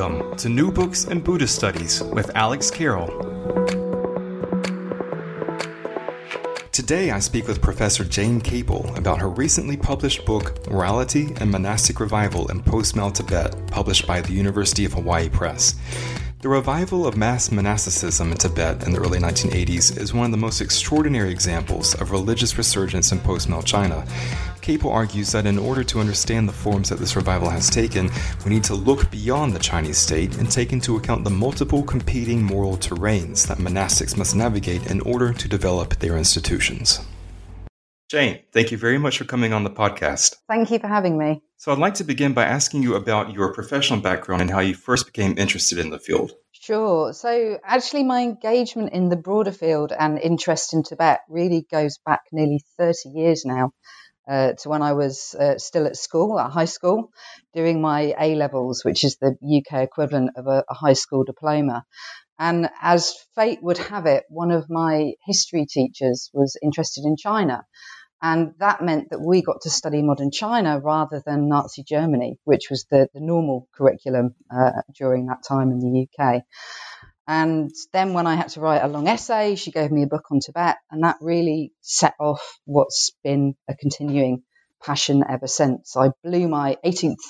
Welcome to New Books and Buddhist Studies with Alex Carroll. Today I speak with Professor Jane Caple about her recently published book, Morality and Monastic Revival in Post Mao Tibet, published by the University of Hawaii Press. The revival of mass monasticism in Tibet in the early 1980s is one of the most extraordinary examples of religious resurgence in post Mao China. Caple argues that in order to understand the forms that this revival has taken, we need to look beyond the Chinese state and take into account the multiple competing moral terrains that monastics must navigate in order to develop their institutions. Jane, thank you very much for coming on the podcast. Thank you for having me. So, I'd like to begin by asking you about your professional background and how you first became interested in the field. Sure. So, actually, my engagement in the broader field and interest in Tibet really goes back nearly 30 years now. Uh, to when I was uh, still at school, at high school, doing my A levels, which is the UK equivalent of a, a high school diploma. And as fate would have it, one of my history teachers was interested in China. And that meant that we got to study modern China rather than Nazi Germany, which was the, the normal curriculum uh, during that time in the UK. And then when I had to write a long essay, she gave me a book on Tibet, and that really set off what's been a continuing passion ever since. I blew my 18th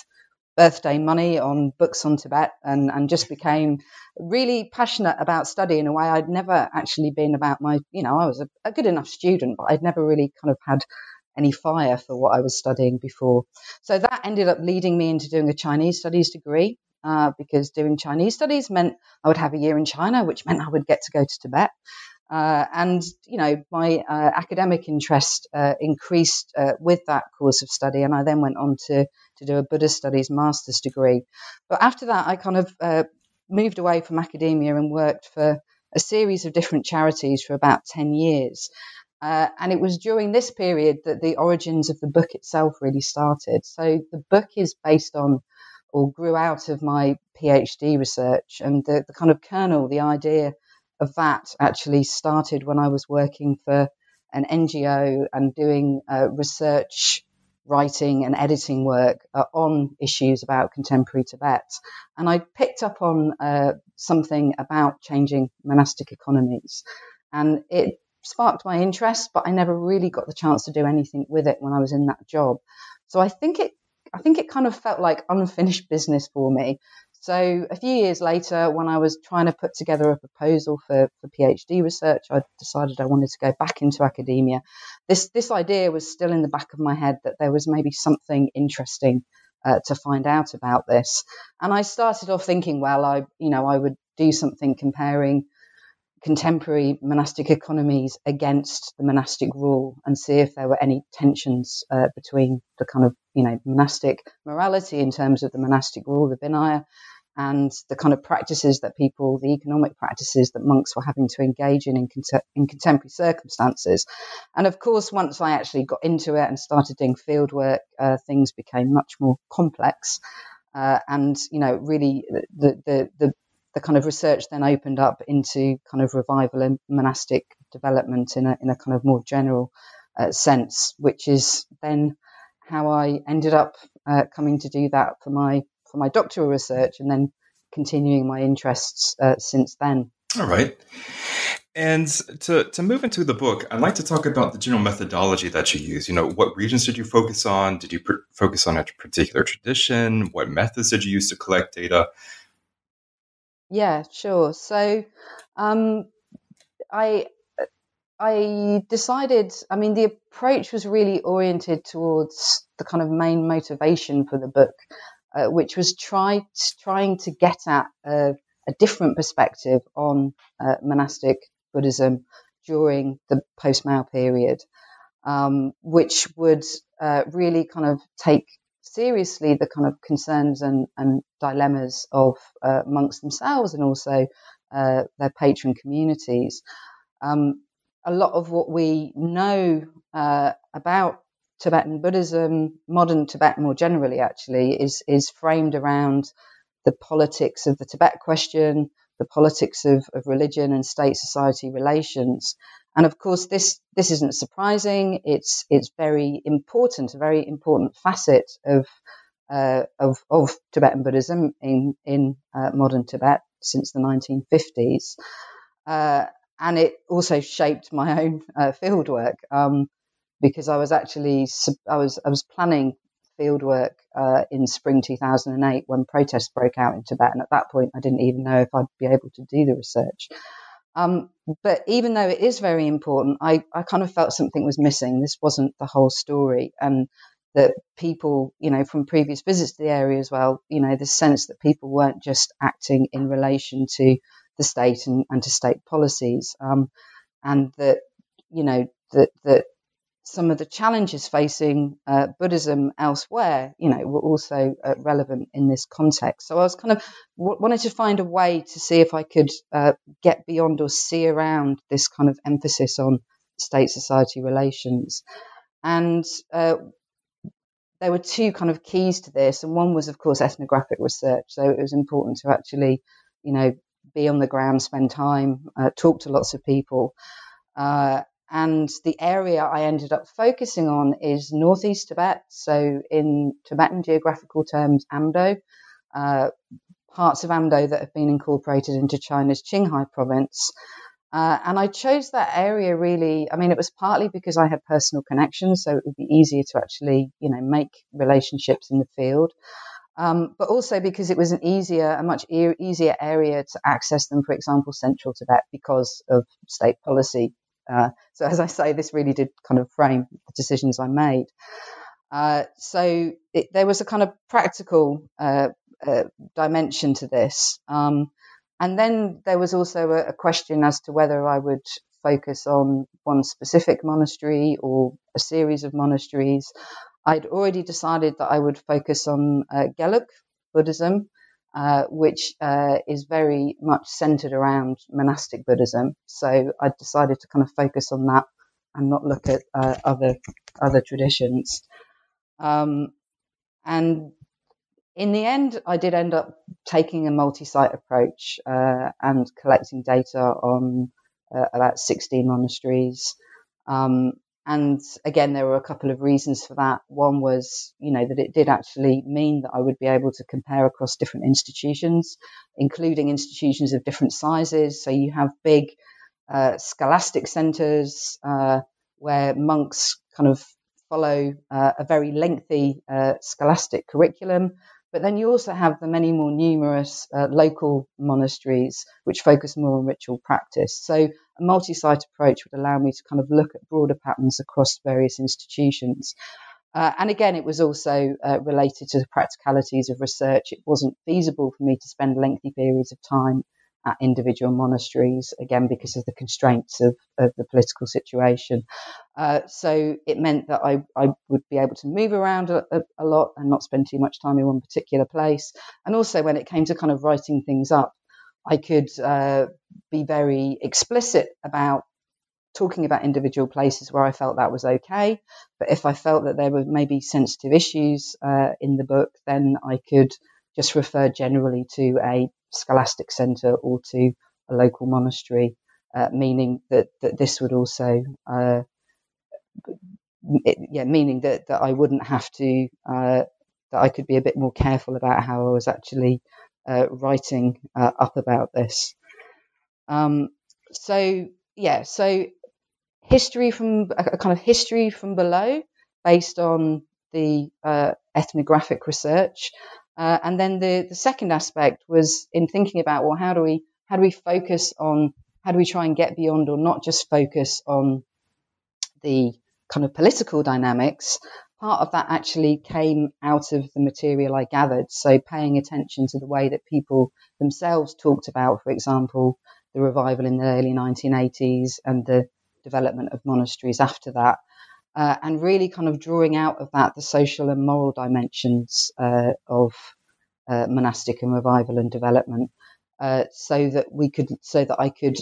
birthday money on books on Tibet and, and just became really passionate about study in a way I'd never actually been about my, you know, I was a, a good enough student, but I'd never really kind of had any fire for what I was studying before. So that ended up leading me into doing a Chinese studies degree. Uh, because doing Chinese studies meant I would have a year in China, which meant I would get to go to Tibet. Uh, and you know, my uh, academic interest uh, increased uh, with that course of study, and I then went on to to do a Buddhist studies master's degree. But after that, I kind of uh, moved away from academia and worked for a series of different charities for about ten years. Uh, and it was during this period that the origins of the book itself really started. So the book is based on or grew out of my PhD research, and the, the kind of kernel, the idea of that actually started when I was working for an NGO and doing uh, research, writing, and editing work uh, on issues about contemporary Tibet. And I picked up on uh, something about changing monastic economies. And it sparked my interest, but I never really got the chance to do anything with it when I was in that job. So I think it I think it kind of felt like unfinished business for me. So a few years later, when I was trying to put together a proposal for, for PhD research, I decided I wanted to go back into academia. This this idea was still in the back of my head that there was maybe something interesting uh, to find out about this, and I started off thinking, well, I you know I would do something comparing contemporary monastic economies against the monastic rule and see if there were any tensions uh, between the kind of you know monastic morality in terms of the monastic rule, the Vinaya, and the kind of practices that people, the economic practices that monks were having to engage in in, in contemporary circumstances. And of course, once I actually got into it and started doing field work, uh, things became much more complex. Uh, and you know, really, the, the the the kind of research then opened up into kind of revival and monastic development in a in a kind of more general uh, sense, which is then how I ended up uh, coming to do that for my for my doctoral research, and then continuing my interests uh, since then. All right. And to, to move into the book, I'd like to talk about the general methodology that you use. You know, what regions did you focus on? Did you pr- focus on a particular tradition? What methods did you use to collect data? Yeah, sure. So, um, I I decided. I mean, the approach was really oriented towards the kind of main motivation for the book, uh, which was try trying to get at a, a different perspective on uh, monastic Buddhism during the post Mao period, um, which would uh, really kind of take seriously the kind of concerns and, and dilemmas of uh, monks themselves and also uh, their patron communities. Um, a lot of what we know uh, about Tibetan Buddhism, modern Tibet more generally, actually, is is framed around the politics of the Tibet question, the politics of, of religion and state society relations, and of course, this this isn't surprising. It's it's very important, a very important facet of uh, of, of Tibetan Buddhism in, in uh, modern Tibet since the 1950s. Uh, and it also shaped my own uh, fieldwork um, because I was actually I was I was planning fieldwork uh, in spring 2008 when protests broke out in Tibet, and at that point I didn't even know if I'd be able to do the research. Um, but even though it is very important, I, I kind of felt something was missing. This wasn't the whole story, and that people, you know, from previous visits to the area as well, you know, the sense that people weren't just acting in relation to the state and, and to state policies, um, and that, you know, that that some of the challenges facing uh, Buddhism elsewhere, you know, were also uh, relevant in this context. So I was kind of w- wanted to find a way to see if I could uh, get beyond or see around this kind of emphasis on state-society relations, and uh, there were two kind of keys to this, and one was, of course, ethnographic research. So it was important to actually, you know, be on the ground, spend time, uh, talk to lots of people. Uh, and the area I ended up focusing on is northeast Tibet. So, in Tibetan geographical terms, Amdo, uh, parts of Amdo that have been incorporated into China's Qinghai province. Uh, and I chose that area really. I mean, it was partly because I had personal connections, so it would be easier to actually, you know, make relationships in the field. Um, but also because it was an easier, a much e- easier area to access than, for example, central Tibet because of state policy. Uh, so, as I say, this really did kind of frame the decisions I made. Uh, so, it, there was a kind of practical uh, uh dimension to this. Um, and then there was also a, a question as to whether I would focus on one specific monastery or a series of monasteries. I'd already decided that I would focus on uh, Gelug Buddhism, uh, which uh, is very much centered around monastic Buddhism. So I decided to kind of focus on that and not look at uh, other other traditions. Um, and in the end, I did end up taking a multi-site approach uh, and collecting data on uh, about 16 monasteries. Um, and again, there were a couple of reasons for that. One was, you know, that it did actually mean that I would be able to compare across different institutions, including institutions of different sizes. So you have big uh, scholastic centres uh, where monks kind of follow uh, a very lengthy uh, scholastic curriculum. But then you also have the many more numerous uh, local monasteries which focus more on ritual practice. So a multi site approach would allow me to kind of look at broader patterns across various institutions. Uh, and again, it was also uh, related to the practicalities of research. It wasn't feasible for me to spend lengthy periods of time at individual monasteries, again, because of the constraints of, of the political situation. Uh, so it meant that I, I would be able to move around a, a, a, lot and not spend too much time in one particular place. And also, when it came to kind of writing things up, I could uh, be very explicit about talking about individual places where I felt that was okay. But if I felt that there were maybe sensitive issues uh, in the book, then I could just refer generally to a scholastic centre or to a local monastery, uh, meaning that, that this would also, uh, it, yeah, meaning that, that I wouldn't have to, uh, that I could be a bit more careful about how I was actually uh, writing uh, up about this. Um, so, yeah, so history from a kind of history from below based on the uh, ethnographic research uh, and then the, the second aspect was in thinking about, well, how do we, how do we focus on, how do we try and get beyond or not just focus on the kind of political dynamics? Part of that actually came out of the material I gathered. So paying attention to the way that people themselves talked about, for example, the revival in the early 1980s and the development of monasteries after that uh, and really kind of drawing out of that the social and moral dimensions uh, of uh, monastic and revival and development, uh, so that we could, so that I could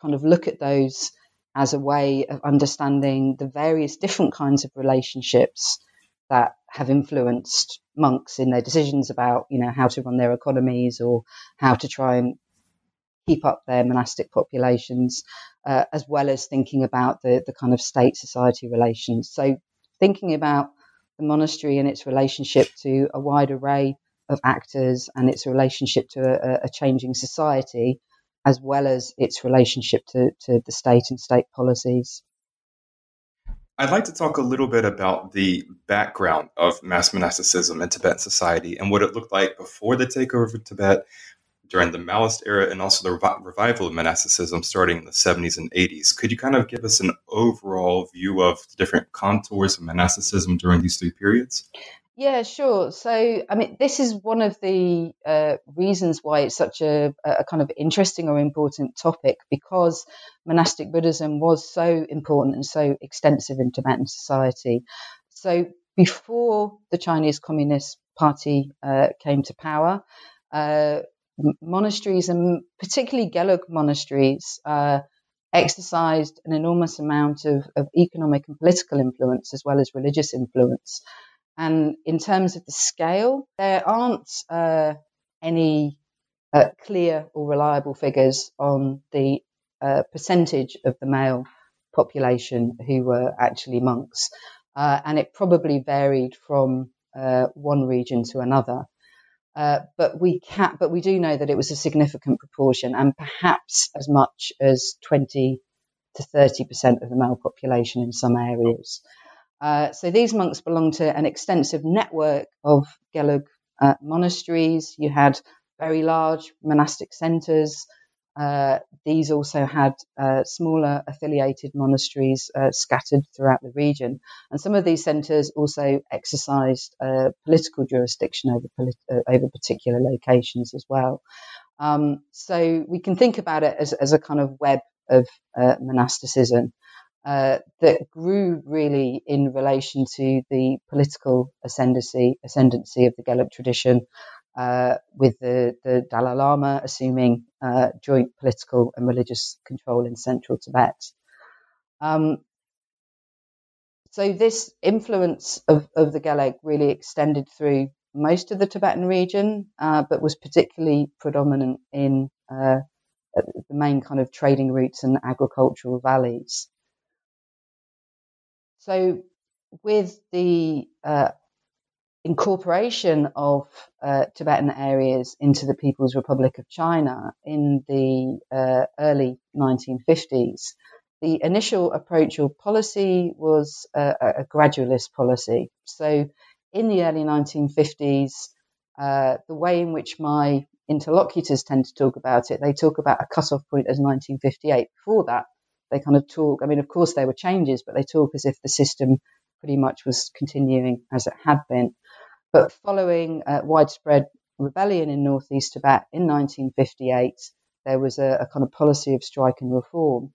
kind of look at those as a way of understanding the various different kinds of relationships that have influenced monks in their decisions about, you know, how to run their economies or how to try and keep up their monastic populations, uh, as well as thinking about the, the kind of state society relations. So, thinking about the monastery and its relationship to a wide array of actors and its relationship to a, a changing society, as well as its relationship to, to the state and state policies. I'd like to talk a little bit about the background of mass monasticism in Tibetan society and what it looked like before the takeover of Tibet, during the Maoist era, and also the rev- revival of monasticism starting in the 70s and 80s. Could you kind of give us an overall view of the different contours of monasticism during these three periods? Yeah, sure. So, I mean, this is one of the uh, reasons why it's such a, a, kind of interesting or important topic because monastic Buddhism was so important and so extensive in Tibetan society. So, before the Chinese Communist Party uh, came to power, uh, monasteries and particularly Gelug monasteries uh, exercised an enormous amount of, of economic and political influence as well as religious influence. And in terms of the scale, there aren't uh, any uh, clear or reliable figures on the uh, percentage of the male population who were actually monks. Uh, and it probably varied from uh, one region to another. Uh, but we can, but we do know that it was a significant proportion, and perhaps as much as 20 to 30 percent of the male population in some areas. Uh, so these monks belonged to an extensive network of Gelug uh, monasteries. You had very large monastic centres. Uh, these also had uh, smaller affiliated monasteries uh, scattered throughout the region. And some of these centres also exercised political jurisdiction over, polit- over particular locations as well. Um, so we can think about it as, as a kind of web of monasticism uh, that grew really in relation to the political ascendancy, ascendancy of the Gelug tradition, uh, with the, the, Dalai Lama assuming uh, joint political and religious control in central Tibet. Um, so this influence of, of the Gelug really extended through most of the Tibetan region, uh, but was particularly predominant in uh, the main kind of trading routes and agricultural valleys. So, with the uh, incorporation of uh, Tibetan areas into the People's Republic of China in the uh, early 1950s, the initial approach or policy was a, a gradualist policy. So, in the early 1950s, uh, the way in which my interlocutors tend to talk about it, they talk about a cut-off point as 1958. Before that, they kind of talk. I mean, of course, there were changes, but they talk as if the system pretty much was continuing as it had been. But following uh, widespread rebellion in northeast Tibet in 1958, there was a, a kind of policy of strike and reform.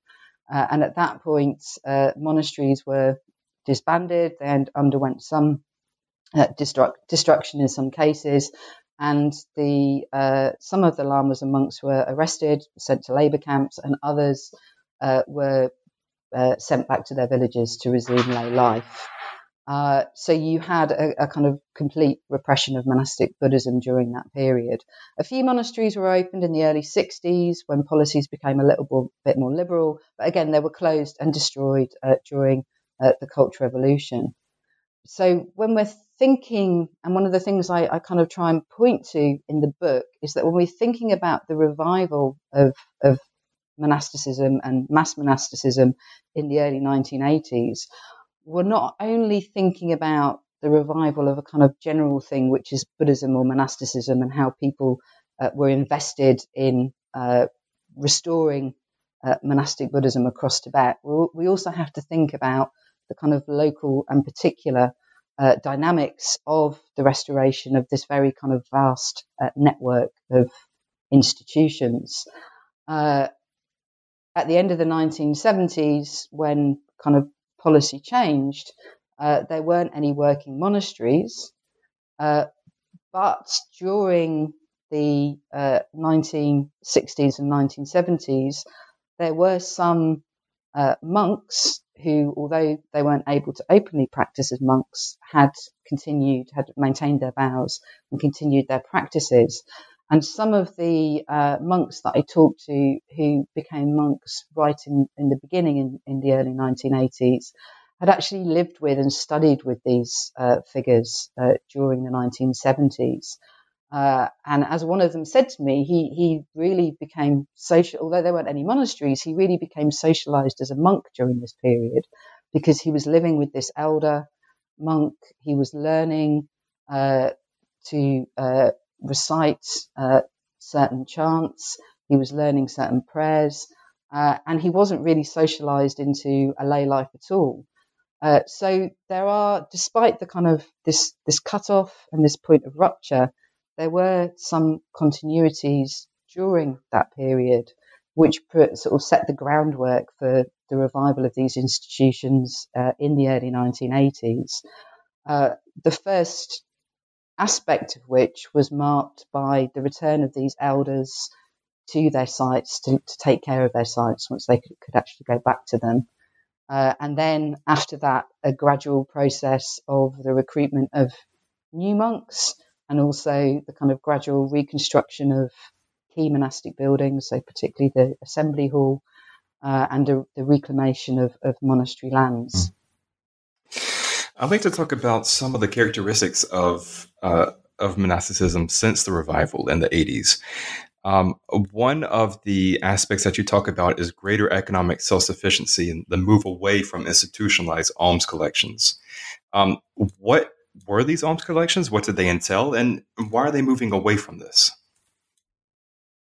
Uh, and at that point, uh, monasteries were disbanded. and underwent some uh, destruct, destruction in some cases, and the uh, some of the lamas and monks were arrested, sent to labor camps, and others uh, were sent back to their villages to resume lay life. Uh, so you had a, a, kind of complete repression of monastic Buddhism during that period. A few monasteries were opened in the early 60s when policies became a little bit more liberal, but again, they were closed and destroyed uh, during uh, the Cultural Revolution. So when we're thinking, and one of the things I, I, kind of try and point to in the book is that when we're thinking about the revival of, of monasticism and mass monasticism in the early 1980s were not only thinking about the revival of a kind of general thing, which is Buddhism or monasticism, and how people uh, were invested in uh, restoring uh, monastic Buddhism across Tibet. We also have to think about the kind of local and particular uh, dynamics of the restoration of this very kind of vast uh, network of institutions. Uh, at the end of the 1970s, when kind of policy changed, uh, there weren't any working monasteries. Uh, but during the uh, 1960s and 1970s, there were some uh, monks who, although they weren't able to openly practice as monks, had continued, had maintained their vows and continued their practices. And some of the uh, monks that I talked to who became monks right in, in the beginning in, in the early 1980s had actually lived with and studied with these uh, figures uh, during the 1970s. Uh, and as one of them said to me, he, he really became social, although there weren't any monasteries, he really became socialized as a monk during this period because he was living with this elder monk. He was learning uh, to uh, recite uh, certain chants, he was learning certain prayers, uh, and he wasn't really socialized into a lay life at all. Uh, so there are, despite the kind of this this cutoff and this point of rupture, there were some continuities during that period, which put, sort of set the groundwork for the revival of these institutions uh, in the early 1980s. Uh, the first aspect of which was marked by the return of these elders to their sites to, to take care of their sites once they could, could actually go back to them. Uh, and then after that, a gradual process of the recruitment of new monks and also the kind of gradual reconstruction of key monastic buildings, so particularly the assembly hall uh, and the, the reclamation of, of, monastery lands. I'd like to talk about some of the characteristics of uh, of monasticism since the revival in the 80s. Um, one of the aspects that you talk about is greater economic self sufficiency and the move away from institutionalized alms collections. Um, what were these alms collections? What did they entail? And why are they moving away from this?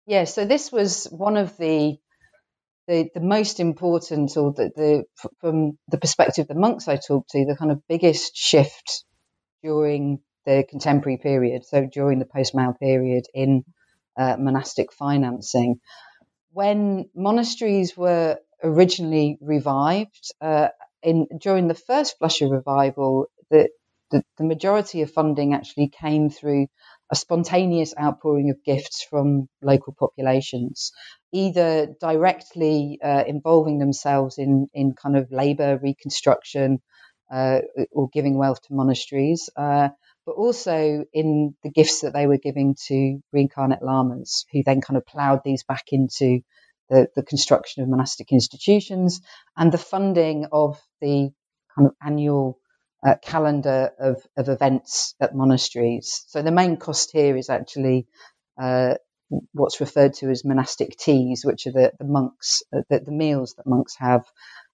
Yeah, so this was one of the the, the most important, or the, the from the perspective of the monks I talked to, the kind of biggest shift during the contemporary period, so during the post Mao period in uh, monastic financing. When monasteries were originally revived, uh, in during the first flush of revival, the, the, the majority of funding actually came through a spontaneous outpouring of gifts from local populations, either directly uh, involving themselves in, in kind of labour reconstruction uh, or giving wealth to monasteries, uh, but also in the gifts that they were giving to reincarnate lamas, who then kind of ploughed these back into the, the construction of monastic institutions and the funding of the kind of annual uh, calendar of, of events at monasteries. So the main cost here is actually uh, what's referred to as monastic teas, which are the, the monks, uh, the, the, meals that monks have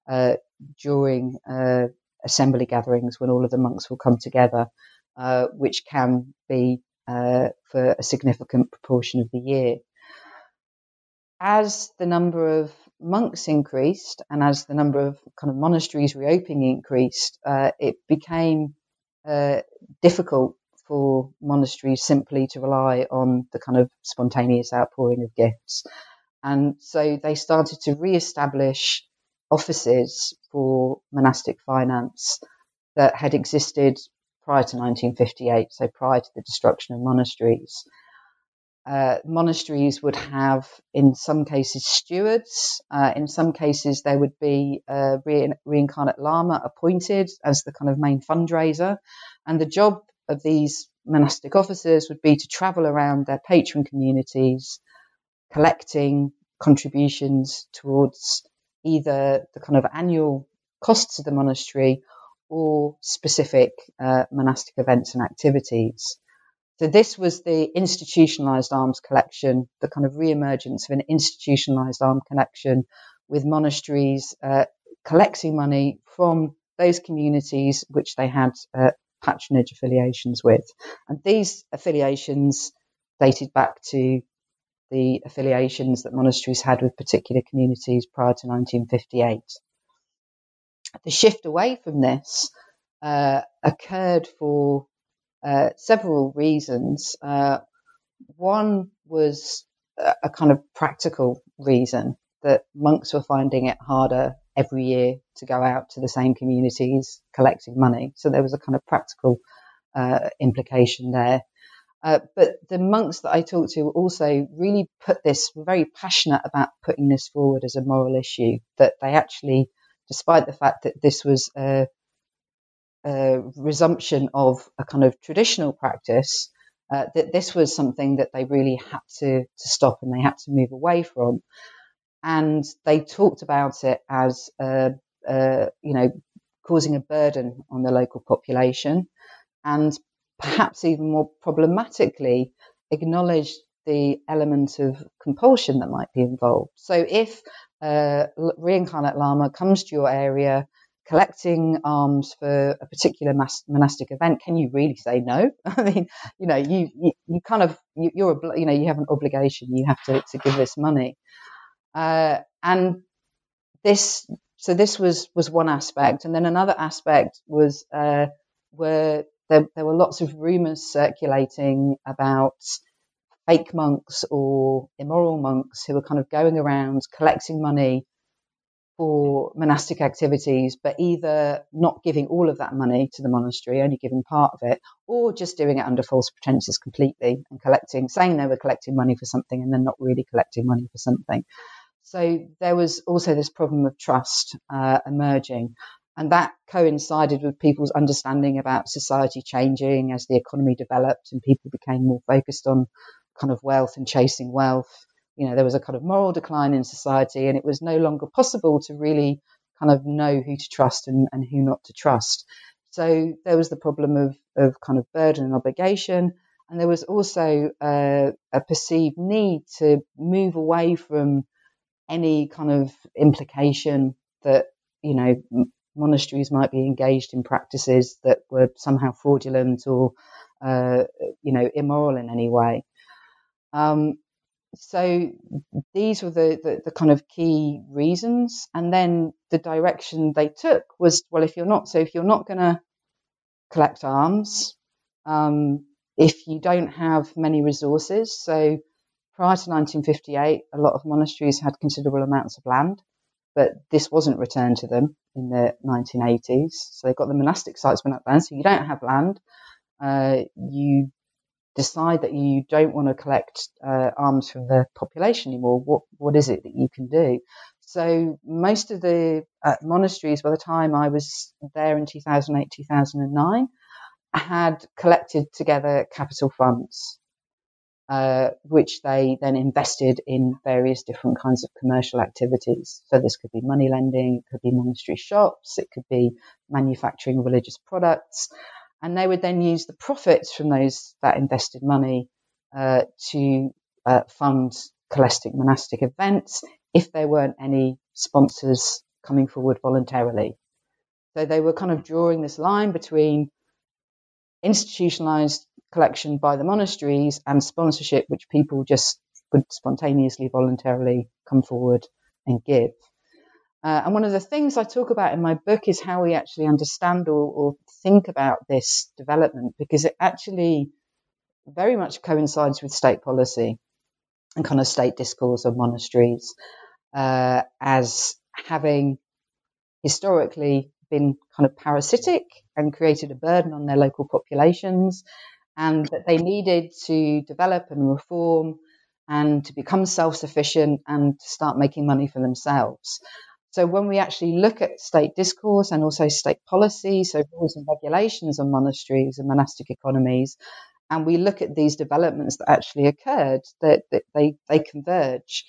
uh, during uh, assembly gatherings when all of the monks will come together which can be for a significant proportion of the year. As the number of monks increased and as the number of kind of monasteries reopening increased, uh, it became uh, difficult for monasteries simply to rely on the kind of spontaneous outpouring of gifts. And so they started to re-establish offices for monastic finance that had existed prior to 1958, so prior to the destruction of monasteries. Uh, monasteries would have, in some cases, stewards. Uh, in some cases, there would be a re- reincarnate lama appointed as the kind of main fundraiser. And the job of these monastic officers would be to travel around their patron communities, collecting contributions towards either the kind of annual costs of the monastery or specific uh, monastic events and activities. So this was the institutionalized alms collection, the kind of re-emergence of an institutionalized alms collection with monasteries uh, collecting money from those communities which they had uh, patronage affiliations with. And these affiliations dated back to the affiliations that monasteries had with particular communities prior to 1958 the shift away from this uh, occurred for uh, several reasons. Uh, one was a, kind of practical reason that monks were finding it harder every year to go out to the same communities collecting money. So there was a kind of practical uh, implication there. Uh, but the monks that I talked to also really put this, were very passionate about putting this forward as a moral issue, that they actually despite the fact that this was a, resumption of a kind of traditional practice, uh, that this was something that they really had to, to stop and they had to move away from. And they talked about it as, a, a, you know, causing a burden on the local population, and perhaps even more problematically, acknowledged the element of compulsion that might be involved. So if uh, a reincarnate lama comes to your area collecting alms for a particular monastic event, can you really say no? I mean, you know, you, you, you kind of, you, are you know, you have an obligation, you have to, to give this money. Uh, and this, so this was, was one aspect. And then another aspect was, uh, where there, there were lots of rumors circulating about fake monks or immoral monks who were kind of going around collecting money for monastic activities, but either not giving all of that money to the monastery, only giving part of it, or just doing it under false pretenses completely and collecting, saying they were collecting money for something and then not really collecting money for something. So there was also this problem of trust uh, emerging. And that coincided with people's understanding about society changing as the economy developed and people became more focused on kind of wealth and chasing wealth. You know, there was a kind of moral decline in society and it was no longer possible to really kind of know who to trust and, and who not to trust. So there was the problem of, of kind of burden and obligation. And there was also uh, a perceived need to move away from any kind of implication that, you know, monasteries might be engaged in practices that were somehow fraudulent or, uh, you know, immoral in any way. Um, so these were the, the, the, kind of key reasons. And then the direction they took was, well, if you're not, so if you're not going to collect alms, um, if you don't have many resources, so prior to 1958, a lot of monasteries had considerable amounts of land but this wasn't returned to them in the 1980s. So they got the monastic sites went up then. So you don't have land. Uh, you decide that you don't want to collect uh, alms from the population anymore. What what is it that you can do? So most of the uh, monasteries, by the time I was there in 2008 2009, had collected together capital funds uh, which they then invested in various different kinds of commercial activities. So this could be money lending, it could be monastery shops, it could be manufacturing religious products, and they would then use the profits from those that invested money uh, to uh, fund collecting monastic events if there weren't any sponsors coming forward voluntarily. So they were kind of drawing this line between institutionalized collection by the monasteries and sponsorship, which people just would spontaneously, voluntarily come forward and give. Uh, and one of the things I talk about in my book is how we actually understand or, or think about this development, because it actually very much coincides with state policy and kind of state discourse of monasteries uh, as having historically been kind of parasitic and created a burden on their local populations and that they needed to develop and reform and to become self sufficient and to start making money for themselves. So, when we actually look at state discourse and also state policy, so rules and regulations on monasteries and monastic economies, and we look at these developments that actually occurred, that, that they, they converge.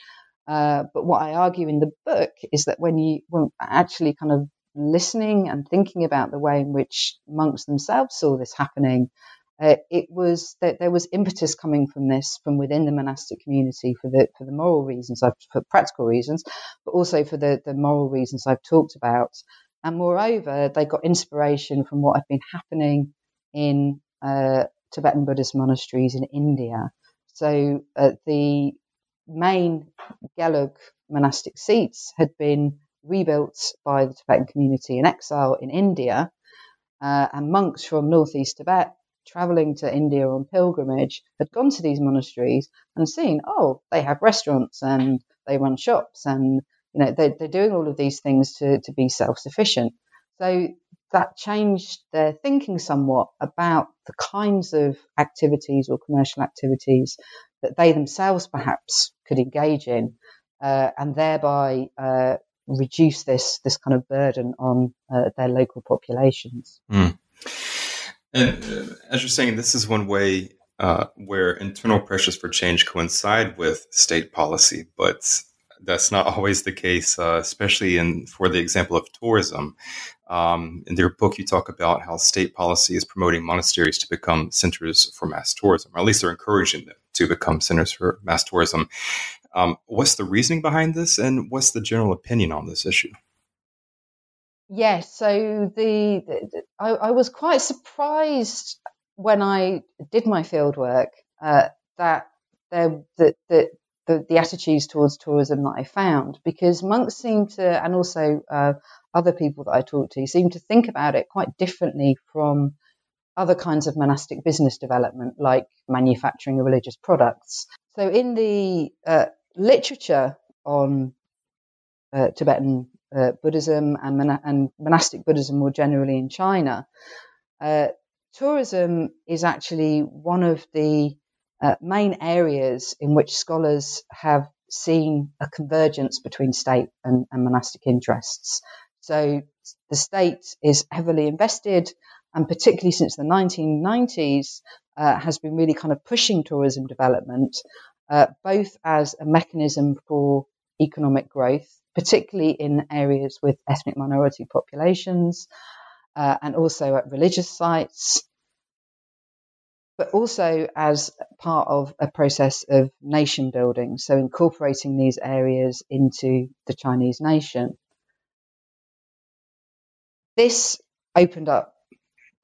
Uh, but what I argue in the book is that when you when actually kind of listening and thinking about the way in which monks themselves saw this happening, uh, it was that there was impetus coming from this from within the monastic community for the for the moral reasons, for practical reasons, but also for the the moral reasons I've talked about. And moreover, they got inspiration from what had been happening in uh, Tibetan Buddhist monasteries in India. So uh, the main Gelug monastic seats had been rebuilt by the Tibetan community in exile in India, uh, and monks from northeast Tibet traveling to India on pilgrimage had gone to these monasteries and seen, oh, they have restaurants and they run shops and you know they're, they're doing all of these things to, to be self-sufficient. So that changed their thinking somewhat about the kinds of activities or commercial activities that they themselves perhaps could engage in, uh, and thereby uh, reduce this this kind of burden on uh, their local populations. Mm. And uh, as you're saying, this is one way uh, where internal pressures for change coincide with state policy, but that's not always the case, uh, especially in for the example of tourism. Um, in your book, you talk about how state policy is promoting monasteries to become centers for mass tourism, or at least they're encouraging them to become centers for mass tourism. Um, what's the reasoning behind this, and what's the general opinion on this issue? Yes, so the, the I, I, was quite surprised when I did my fieldwork uh, that there that that the, the attitudes towards tourism that I found because monks seem to, and also uh, other people that I talk to, seem to think about it quite differently from other kinds of monastic business development, like manufacturing religious products. So, in the uh, literature on uh, Tibetan uh, Buddhism and, mon- and, monastic Buddhism more generally in China, uh, tourism is actually one of the uh, main areas in which scholars have seen a convergence between state and, and monastic interests. So the state is heavily invested, and particularly since the 1990s, uh, has been really kind of pushing tourism development, uh, both as a mechanism for economic growth, particularly in areas with ethnic minority populations, uh, and also at religious sites, but also as part of a process of nation building, so incorporating these areas into the Chinese nation. This opened up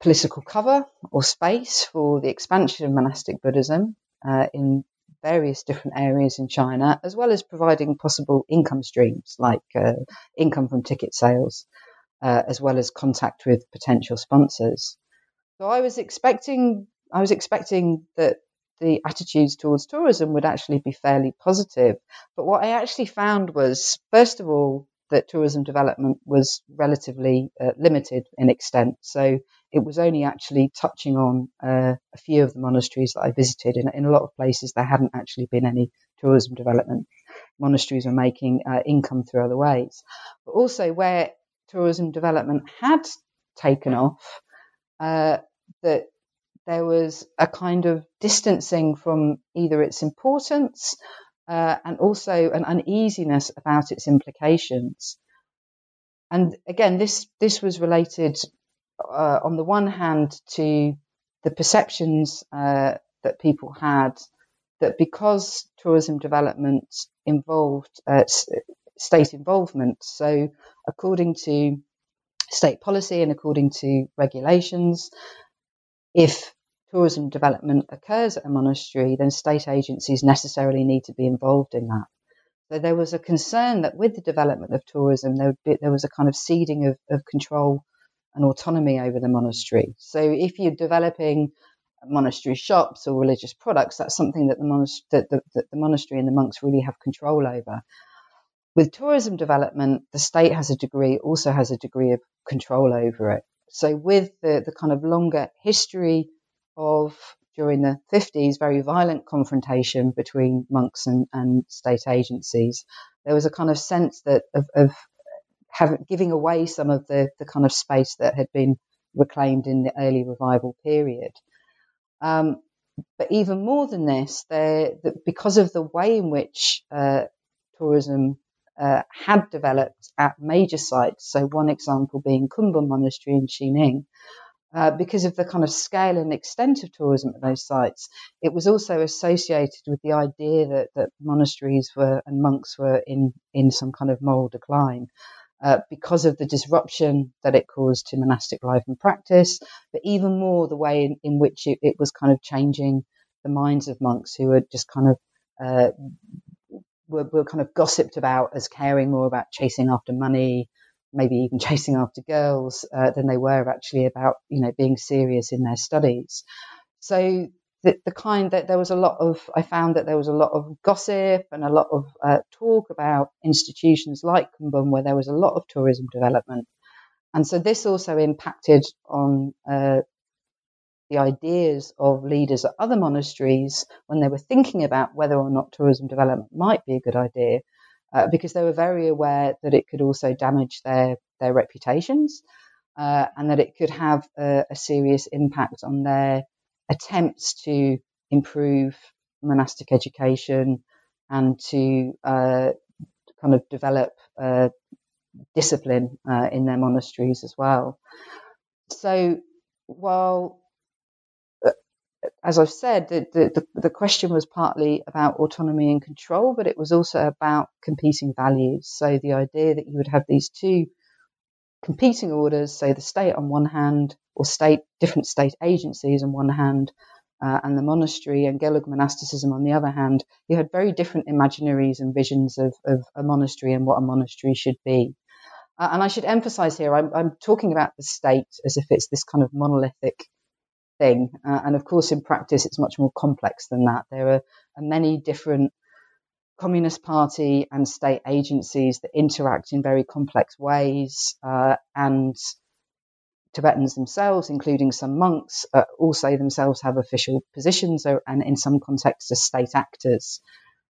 political cover or space for the expansion of monastic Buddhism uh, in various different areas in China, as well as providing possible income streams like uh, income from ticket sales, uh, as well as contact with potential sponsors. So I was expecting I was expecting that the attitudes towards tourism would actually be fairly positive. But what I actually found was, first of all, that tourism development was relatively uh, limited in extent. So it was only actually touching on uh, a few of the monasteries that I visited. In, in, a lot of places, there hadn't actually been any tourism development. Monasteries were making uh, income through other ways. But also, where tourism development had taken off, uh, that there was a kind of distancing from either its importance uh, and also an uneasiness about its implications. And again, this this was related uh, on the one hand to the perceptions uh, that people had that because tourism development involved uh, state involvement, so according to state policy and according to regulations, if tourism development occurs at a monastery, then state agencies necessarily need to be involved in that. So there was a concern that with the development of tourism, there, be, there was a kind of ceding of, of control and autonomy over the monastery. So if you're developing monastery shops or religious products, that's something that the, monast- that the, that the monastery and the monks really have control over. With tourism development, the state has a degree, also has a degree of control over it. So with the, the kind of longer history of during the 50s very violent confrontation between monks and, and state agencies. There was a kind of sense that of, of having, giving away some of the, the kind of space that had been reclaimed in the early revival period. Um, but even more than this, the, because of the way in which uh, tourism uh, had developed at major sites, so one example being Kumbum Monastery in Xining, uh, because of the kind of scale and extent of tourism at those sites, it was also associated with the idea that, that monasteries were and monks were in, in some kind of moral decline. Uh, because of the disruption that it caused to monastic life and practice, but even more the way in, in which it, it, was kind of changing the minds of monks who were just kind of uh, were, were, kind of gossiped about as caring more about chasing after money, maybe even chasing after girls uh, than they were actually about you know being serious in their studies. So the, the, kind that there was a lot of I found that there was a lot of gossip and a lot of uh, talk about institutions like Kumbum where there was a lot of tourism development, and so this also impacted on. Uh, the ideas of leaders at other monasteries when they were thinking about whether or not tourism development might be a good idea uh, because they were very aware that it could also damage their their reputations uh, and that it could have a, a, serious impact on their attempts to improve monastic education and to uh, kind of develop uh, discipline uh, in their monasteries as well. So while as I've said, the, the, the, question was partly about autonomy and control, but it was also about competing values. So the idea that you would have these two competing orders, so the state on one hand, or state different state agencies on one hand, uh, and the monastery and Gelug monasticism on the other hand, you had very different imaginaries and visions of, of a monastery and what a monastery should be. Uh, and I should emphasize here, I'm, I'm, talking about the state as if it's this kind of monolithic thing. Uh, and of course, in practice, it's much more complex than that. There are, are many different Communist Party and state agencies that interact in very complex ways. Uh, and Tibetans themselves, including some monks, uh, also themselves have official positions or, and in some contexts are state actors.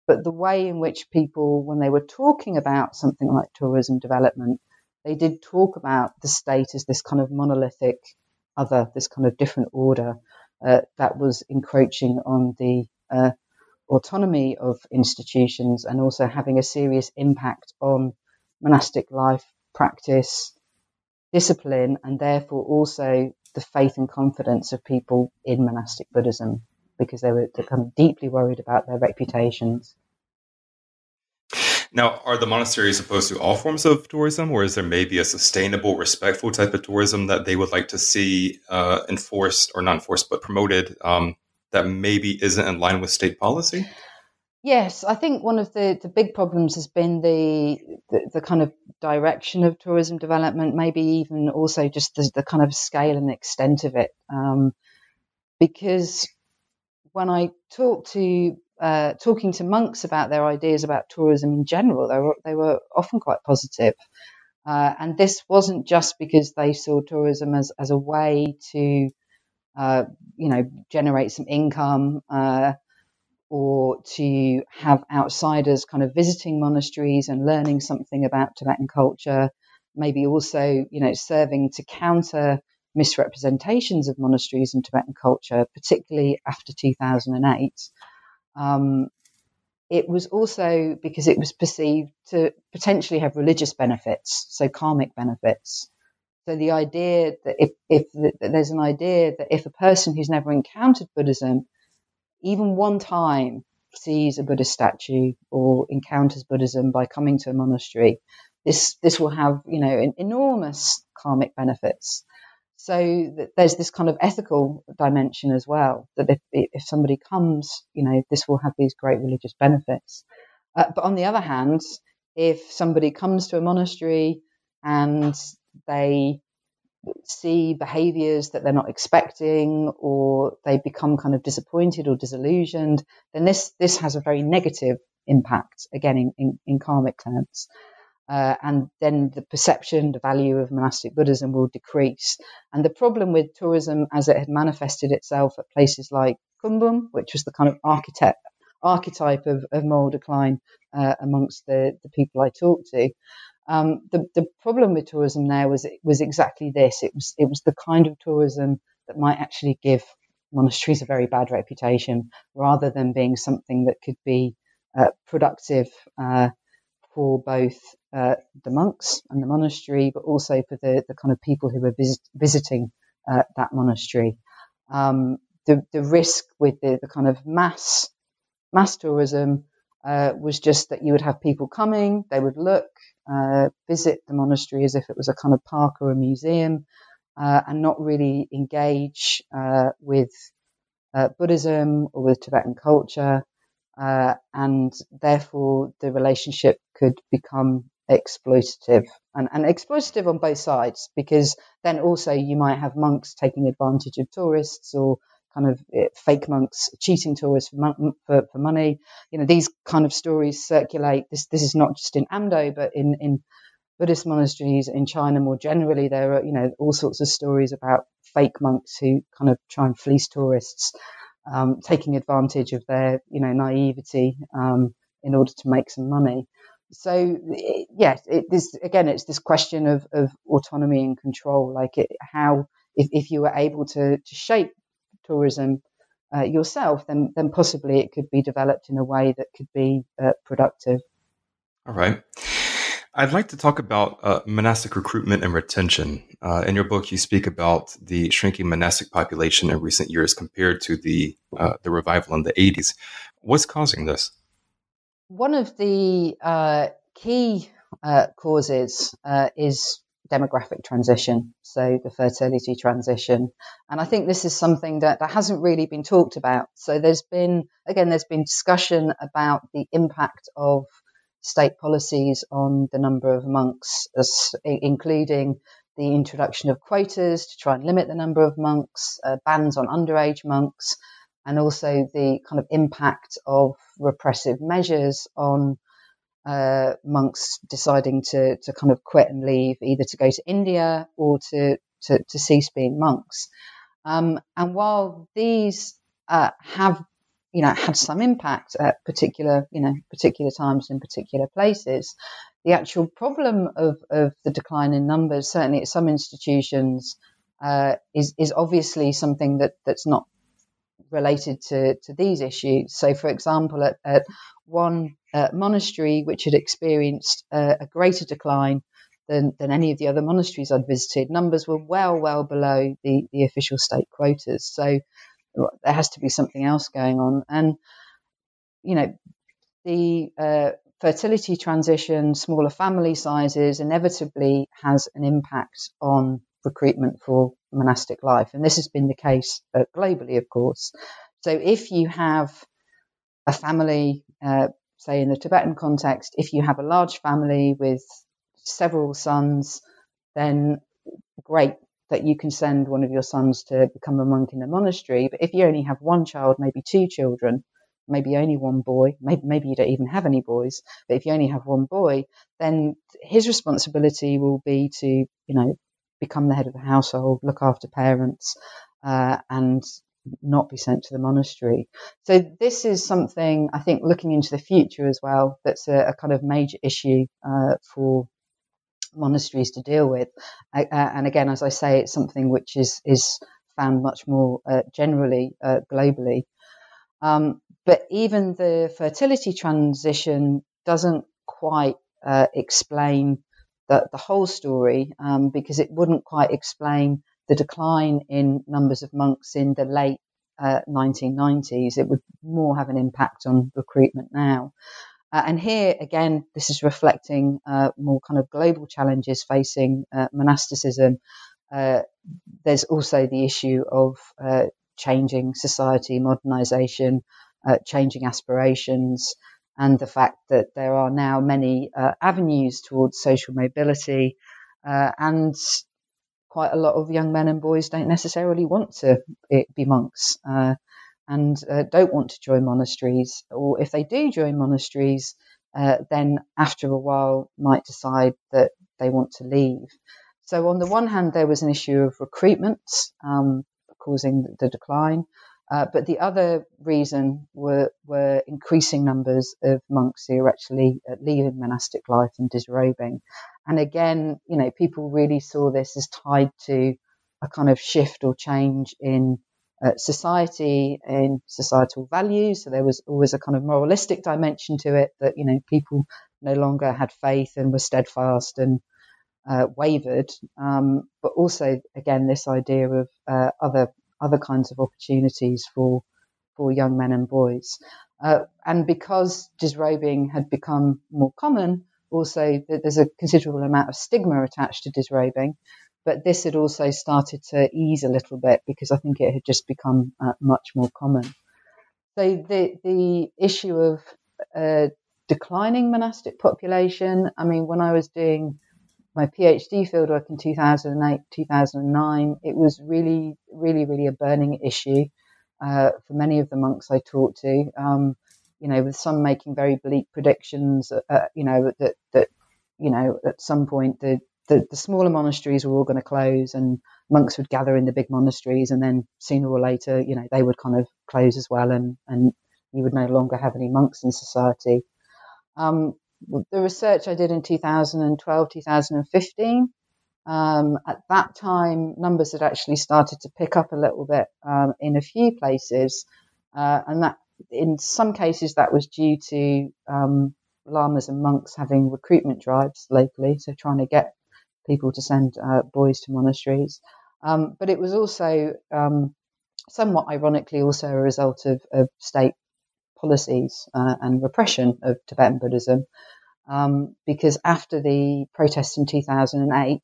But the way in which people, when they were talking about something like tourism development, they did talk about the state as this kind of monolithic other, this kind of different order uh, that was encroaching on the uh, autonomy of institutions and also having a serious impact on monastic life, practice, discipline, and therefore also the faith and confidence of people in monastic Buddhism because they were kind of deeply worried about their reputations. Now, are the monasteries opposed to all forms of tourism, or is there maybe a sustainable, respectful type of tourism that they would like to see uh, enforced or not enforced, but promoted um, that maybe isn't in line with state policy? Yes, I think one of the, the big problems has been the, the, the kind of direction of tourism development, maybe even also just the, the kind of scale and extent of it. Um, because when I talk to uh, talking to monks about their ideas about tourism in general, they were, they were often quite positive. Uh, and this wasn't just because they saw tourism as, as a way to, uh, you know, generate some income uh, or to have outsiders kind of visiting monasteries and learning something about Tibetan culture, maybe also, you know, serving to counter misrepresentations of monasteries and Tibetan culture, particularly after 2008. Um, it was also because it was perceived to potentially have religious benefits, so karmic benefits. So the idea that if, if that there's an idea that if a person who's never encountered Buddhism, even one time sees a Buddhist statue or encounters Buddhism by coming to a monastery, this this will have you know enormous karmic benefits. So there's this kind of ethical dimension as well that if, if somebody comes, you know, this will have these great religious benefits. Uh, but on the other hand, if somebody comes to a monastery and they see behaviors that they're not expecting or they become kind of disappointed or disillusioned, then this, this has a very negative impact, again, in, in, in karmic terms. Uh, and then the perception, the value of monastic Buddhism will decrease. And the problem with tourism as it had manifested itself at places like Kumbum, which was the kind of architect, archetype of, of moral decline uh, amongst the, the people I talked to, um, the, the problem with tourism there was was exactly this. It was it was the kind of tourism that might actually give monasteries a very bad reputation, rather than being something that could be uh, productive uh, for both uh, the monks and the monastery, but also for the, the kind of people who were visit, visiting uh, that monastery. Um, the, the risk with the, the kind of mass mass tourism uh, was just that you would have people coming, they would look, uh, visit the monastery as if it was a kind of park or a museum, uh, and not really engage uh, with Buddhism or with Tibetan culture. Uh, and therefore the relationship could become exploitative and, and exploitative on both sides because then also you might have monks taking advantage of tourists or kind of eh, fake monks cheating tourists for, for, for, money. You know, these kind of stories circulate. This this is not just in Amdo, but in in Buddhist monasteries in China more generally. There are you know all sorts of stories about fake monks who kind of try and fleece tourists um, taking advantage of their, you know, naivety um, in order to make some money. So yes, it, this again, it's this question of, of autonomy and control. Like it, how if, if you were able to, to shape tourism uh, yourself, then then possibly it could be developed in a way that could be uh, productive. All right. I'd like to talk about uh, monastic recruitment and retention. Uh, in your book, you speak about the shrinking monastic population in recent years compared to the uh, the revival in the 80s. What's causing this? One of the uh, key uh, causes uh, is demographic transition, so the fertility transition. And I think this is something that, that hasn't really been talked about. So there's been, again, there's been discussion about the impact of state policies on the number of monks, including the introduction of quotas to try and limit the number of monks, uh, bans on underage monks, and also the kind of impact of repressive measures on uh, monks deciding to, to kind of quit and leave, either to go to India or to, to, to cease being monks. Um, and while these uh, have you know had some impact at particular you know particular times in particular places. The actual problem of, of the decline in numbers certainly at some institutions uh, is is obviously something that that's not related to, to these issues. So for example at, at one uh, monastery which had experienced uh, a greater decline than, than any of the other monasteries I'd visited numbers were well well below the, the official state quotas. So there has to be something else going on. And, you know, the uh, fertility transition, smaller family sizes inevitably has an impact on recruitment for monastic life. And this has been the case uh, globally, of course. So if you have a family, uh, say in the Tibetan context, if you have a large family with several sons, then great, that you can send one of your sons to become a monk in a monastery. But if you only have one child, maybe two children, maybe only one boy, maybe, maybe you don't even have any boys, but if you only have one boy, then his responsibility will be to, you know, become the head of the household, look after parents, uh, and not be sent to the monastery. So this is something I think looking into the future as well. That's a, a kind of major issue uh, for monasteries to deal with. Uh, and again, as I say, it's something which is is found much more uh, generally uh, globally. Um, but even the fertility transition doesn't quite uh, explain the, the whole story um, because it wouldn't quite explain the decline in numbers of monks in the late 1990s. Uh, it would more have an impact on recruitment now. Uh, and here again, this is reflecting uh, more kind of global challenges facing uh, monasticism. Uh, there's also the issue of uh, changing society, modernization, uh, changing aspirations, and the fact that there are now many avenues towards social mobility. and quite a lot of young men and boys don't necessarily want to be monks and uh, don't want to join monasteries, or if they do join monasteries, uh, then after a while might decide that they want to leave. So, on the one hand, there was an issue of recruitment um, causing the decline, uh, but the other reason were, were increasing numbers of monks who are actually uh, leaving monastic life and disrobing. And again, you know, people really saw this as tied to a kind of shift or change in society and societal values. So there was always a kind of moralistic dimension to it that, you know, people no longer had faith and were steadfast and uh, wavered. Um, but also, again, this idea of uh, other other kinds of opportunities for for young men and boys. Uh, and because disrobing had become more common, also there's a considerable amount of stigma attached to disrobing. But this had also started to ease a little bit because I think it had just become uh, much more common. So the the issue of uh, declining monastic population. I mean, when I was doing my PhD fieldwork in 2008, 2009, it was really, really, really a burning issue uh, for many of the monks I talked to. Um, you know, with some making very bleak predictions. Uh, you know that that you know at some point the the, the smaller monasteries were all going to close and monks would gather in the big monasteries and then sooner or later, you know, they would kind of close as well and, and you would no longer have any monks in society. Um, the research I did in 2012, 2015, um, at that time, numbers had actually started to pick up a little bit um, in a few places, uh, and that in some cases that was due to um, lamas and monks having recruitment drives locally, so trying to get people to send uh, boys to monasteries. Um, but it was also um, somewhat ironically also a result of, of state policies uh, and repression of Tibetan Buddhism. Um, because after the protests in 2008,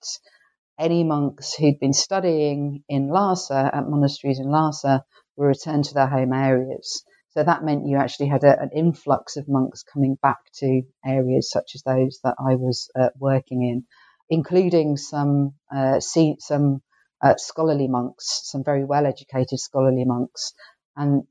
any monks who'd been studying in Lhasa at monasteries in Lhasa were returned to their home areas. So that meant you actually had a, an influx of monks coming back to areas such as those that I was uh, working in, including some uh, see, some uh, scholarly monks, some very well educated scholarly monks, and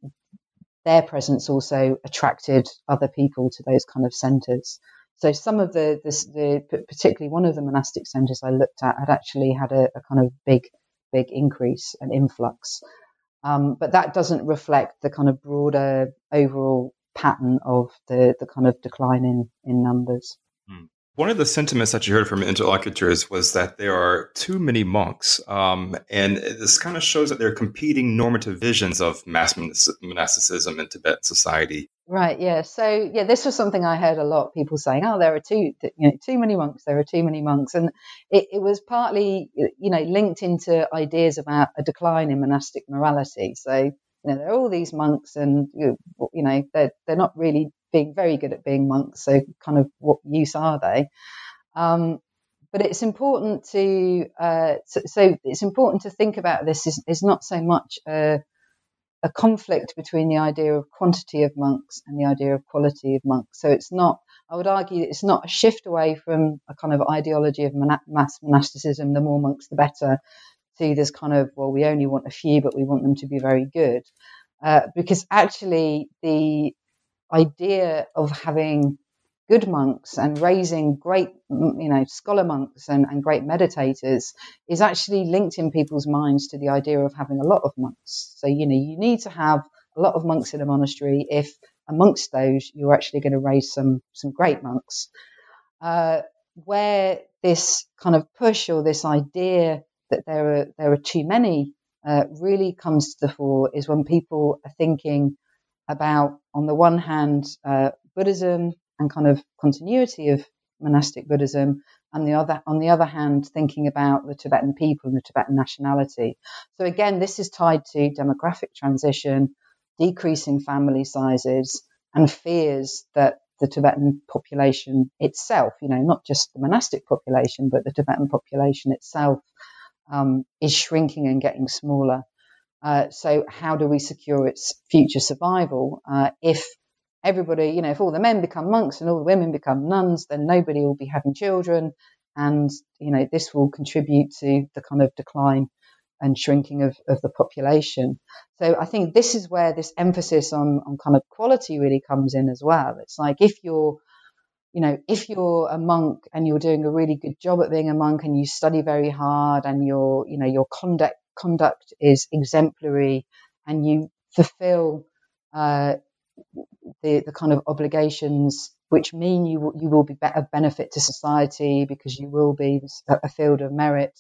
their presence also attracted other people to those kind of centres. So some of the, the, the, particularly one of the monastic centres I looked at had actually had a, a kind of big, big increase and influx. Um, but that doesn't reflect the kind of broader overall pattern of the, the kind of decline in, in numbers. One of the sentiments that you heard from interlocutors was that there are too many monks. Um, and this kind of shows that there are competing normative visions of mass monasticism in Tibetan society. Right. Yeah. So yeah, this was something I heard a lot. People saying, "Oh, there are too, you know, too many monks. There are too many monks," and it, it was partly, you know, linked into ideas about a decline in monastic morality. So you know, there are all these monks, and you know, they're they're not really being very good at being monks. So kind of what use are they? Um, but it's important to uh, so, so, it's important to think about this is, is not so much a a conflict between the idea of quantity of monks and the idea of quality of monks. So it's not, I would argue, it's not a shift away from a kind of ideology of mass monasticism, the more monks the better, to this kind of, well, we only want a few, but we want them to be very good. Uh, because actually, the idea of having good monks and raising great, you know, scholar monks and, and great meditators is actually linked in people's minds to the idea of having a lot of monks. So, you know, you need to have a lot of monks in a monastery if amongst those you're actually going to raise some, some great monks. Uh, where this kind of push or this idea that there are, there are too many uh, really comes to the fore is when people are thinking about, on the one hand, uh, Buddhism and kind of continuity of monastic Buddhism, and the other, on the other hand, thinking about the Tibetan people and the Tibetan nationality. So again, this is tied to demographic transition, decreasing family sizes, and fears that the Tibetan population itself, you know, not just the monastic population, but the Tibetan population itself, um, is shrinking and getting smaller. Uh, so, how do we secure its future survival uh, if everybody, you know, if all the men become monks and all the women become nuns, then nobody will be having children. And, you know, this will contribute to the kind of decline and shrinking of, of the population. So I think this is where this emphasis on, on kind of quality really comes in as well. It's like if you're, you know, if you're a monk and you're doing a really good job at being a monk and you study very hard and your, you know, your conduct conduct is exemplary and you fulfill uh, the, the kind of obligations which mean you, you will be of benefit to society because you will be a field of merit,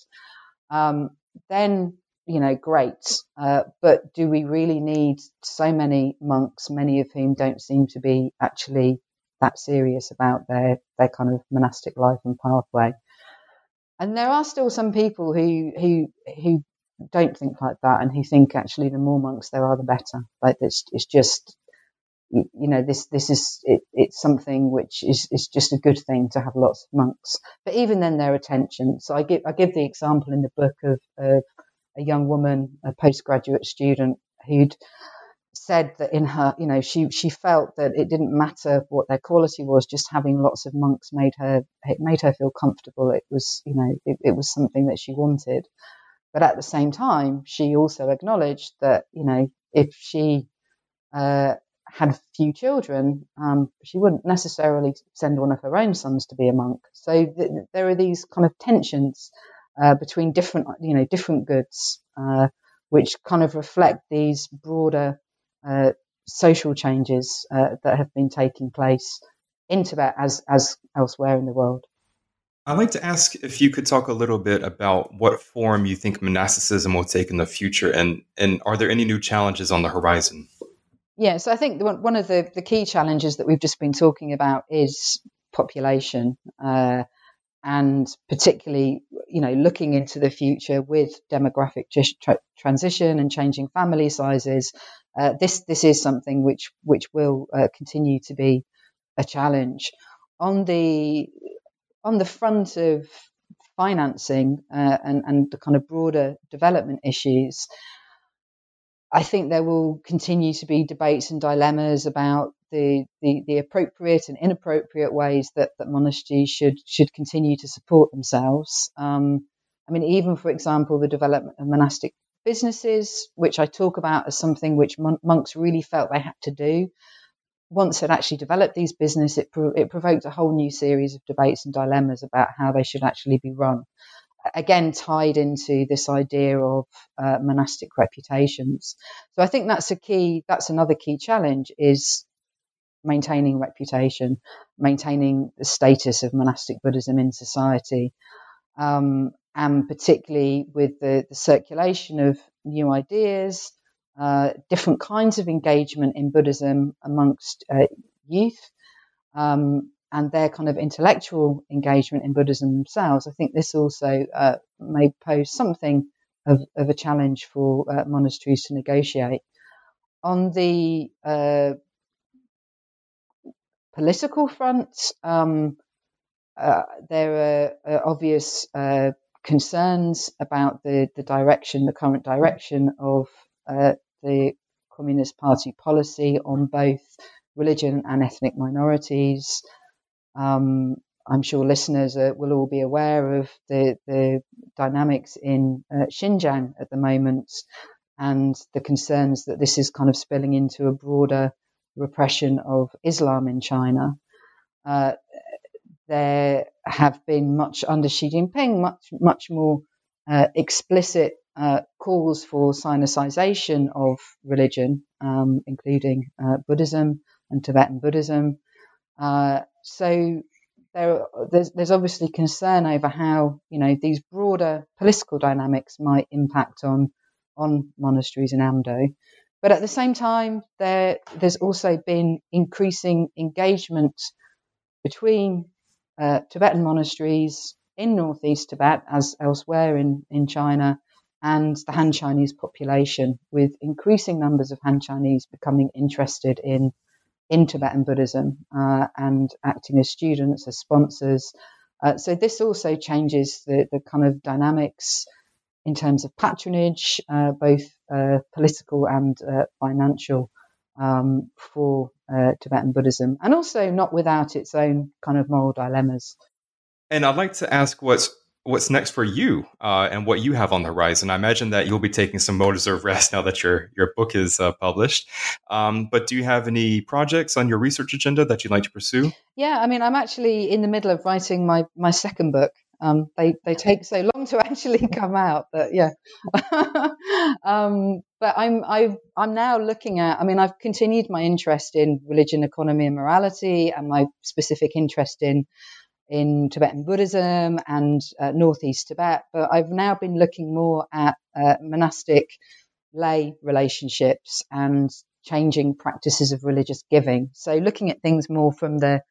um, then, you know, great. Uh, but do we really need so many monks, many of whom don't seem to be actually that serious about their, their kind of monastic life and pathway? And there are still some people who, who, who don't think like that and who think actually the more monks there are, the better. Like it's, it's just you know this this is it, it's something which is, is just a good thing to have lots of monks. But even then their attention so i give i give the example in the book of, of a young woman a postgraduate student who'd said that in her you know she she felt that it didn't matter what their quality was just having lots of monks made her it made her feel comfortable. It was you know it, it was something that she wanted but at the same time she also acknowledged that you know if she uh, had few children, um, she wouldn't necessarily send one of her own sons to be a monk. So th- there are these kind of tensions uh, between different, you know, different goods, uh, which kind of reflect these broader uh, social changes uh, that have been taking place in Tibet as as elsewhere in the world. I'd like to ask if you could talk a little bit about what form you think monasticism will take in the future, and and are there any new challenges on the horizon? Yeah, so I think one of the, the key challenges that we've just been talking about is population, uh, and particularly, you know, looking into the future with demographic tra- transition and changing family sizes. Uh, this this is something which which will uh, continue to be a challenge on the on the front of financing uh, and and the kind of broader development issues. I think there will continue to be debates and dilemmas about the, the, the appropriate and inappropriate ways that, that monasteries should should continue to support themselves. Um, I mean, even for example, the development of monastic businesses, which I talk about as something which mon- monks really felt they had to do. Once had actually developed these businesses, it, it provoked a whole new series of debates and dilemmas about how they should actually be run again tied into this idea of uh, monastic reputations. So I think that's a key. That's another key challenge is maintaining reputation, maintaining the status of monastic Buddhism in society, um, and particularly with the, the, circulation of new ideas, uh, different kinds of engagement in Buddhism amongst uh, youth. Um, and their kind of intellectual engagement in Buddhism themselves, I think this also uh, may pose something of, of, a challenge for uh, monasteries to negotiate. On the uh, political front, um, uh, there are obvious concerns about the, the direction, the current direction of uh, the Communist Party policy on both religion and ethnic minorities. Um, I'm sure listeners will all be aware of the, the dynamics in uh, Xinjiang at the moment and the concerns that this is kind of spilling into a broader repression of Islam in China. Uh, there have been much under Xi Jinping, much much more uh, explicit uh, calls for Sinicization of religion, um, including uh, Buddhism and Tibetan Buddhism. Uh, so there, there's, there's obviously concern over how you know these broader political dynamics might impact on on monasteries in Amdo. But at the same time, there there's also been increasing engagement between uh, Tibetan monasteries in northeast Tibet, as elsewhere in, in China, and the Han Chinese population, with increasing numbers of Han Chinese becoming interested in in Tibetan Buddhism uh, and acting as students, as sponsors. Uh, so this also changes the, the kind of dynamics in terms of patronage, uh, both uh, political and uh, financial, um, for uh, Tibetan Buddhism, and also not without its own kind of moral dilemmas. And I'd like to ask what's what's next for you uh, and what you have on the horizon. I imagine that you'll be taking some more deserved rest now that your your book is uh, published. Um, but do you have any projects on your research agenda that you'd like to pursue? Yeah, I mean, I'm actually in the middle of writing my my second book. Um, they they take so long to actually come out, but yeah. um, but I'm i am now looking at. I mean, I've continued my interest in religion, economy, and morality, and my specific interest in in Tibetan Buddhism and uh, Northeast Tibet, but I've now been looking more at uh, monastic lay relationships and changing practices of religious giving. So looking at things more from the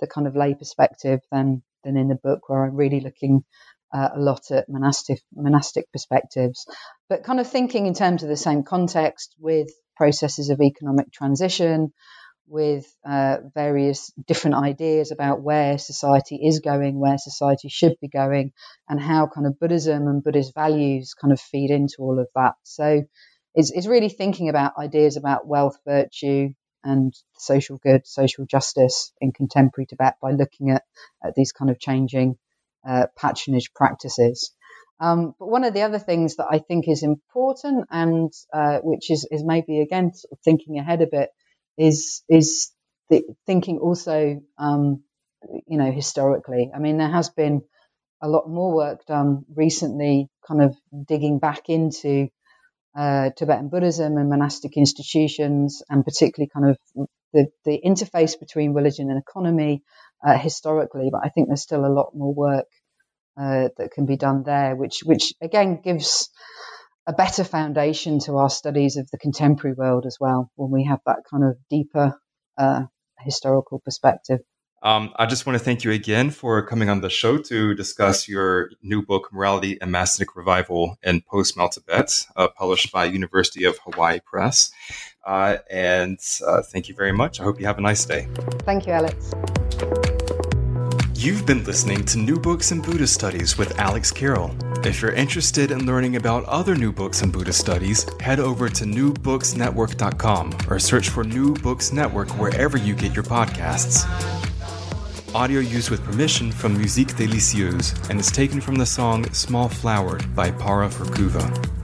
the kind of lay perspective than than in the book, where I'm really looking uh, a lot at monastic monastic perspectives, but kind of thinking in terms of the same context with processes of economic transition, with uh, various different ideas about where society is going, where society should be going, and how kind of Buddhism and Buddhist values kind of feed into all of that. So it's, it's really thinking about ideas about wealth, virtue, and social good, social justice in contemporary Tibet by looking at, at these kind of changing uh, patronage practices. Um, but one of the other things that I think is important and uh, which is, is maybe again sort of thinking ahead a bit is is the, thinking also, um, you know, historically. I mean, there has been a lot more work done recently, kind of digging back into uh, Tibetan Buddhism and monastic institutions, and particularly kind of the, the interface between religion and economy uh, historically. But I think there's still a lot more work uh, that can be done there, which which again gives a better foundation to our studies of the contemporary world as well when we have that kind of deeper uh, historical perspective. Um, I just want to thank you again for coming on the show to discuss your new book, Morality and Monastic Revival in Post-Mao Tibet, uh, published by University of Hawaii Press. Uh, and uh, thank you very much. I hope you have a nice day. Thank you, Alex. You've been listening to New Books in Buddhist Studies with Alex Carroll. If you're interested in learning about other new books in Buddhist studies, head over to newbooksnetwork.com or search for New Books Network wherever you get your podcasts. Audio used with permission from Musique Delicieuse and is taken from the song Small Flowered by Para Verkuva.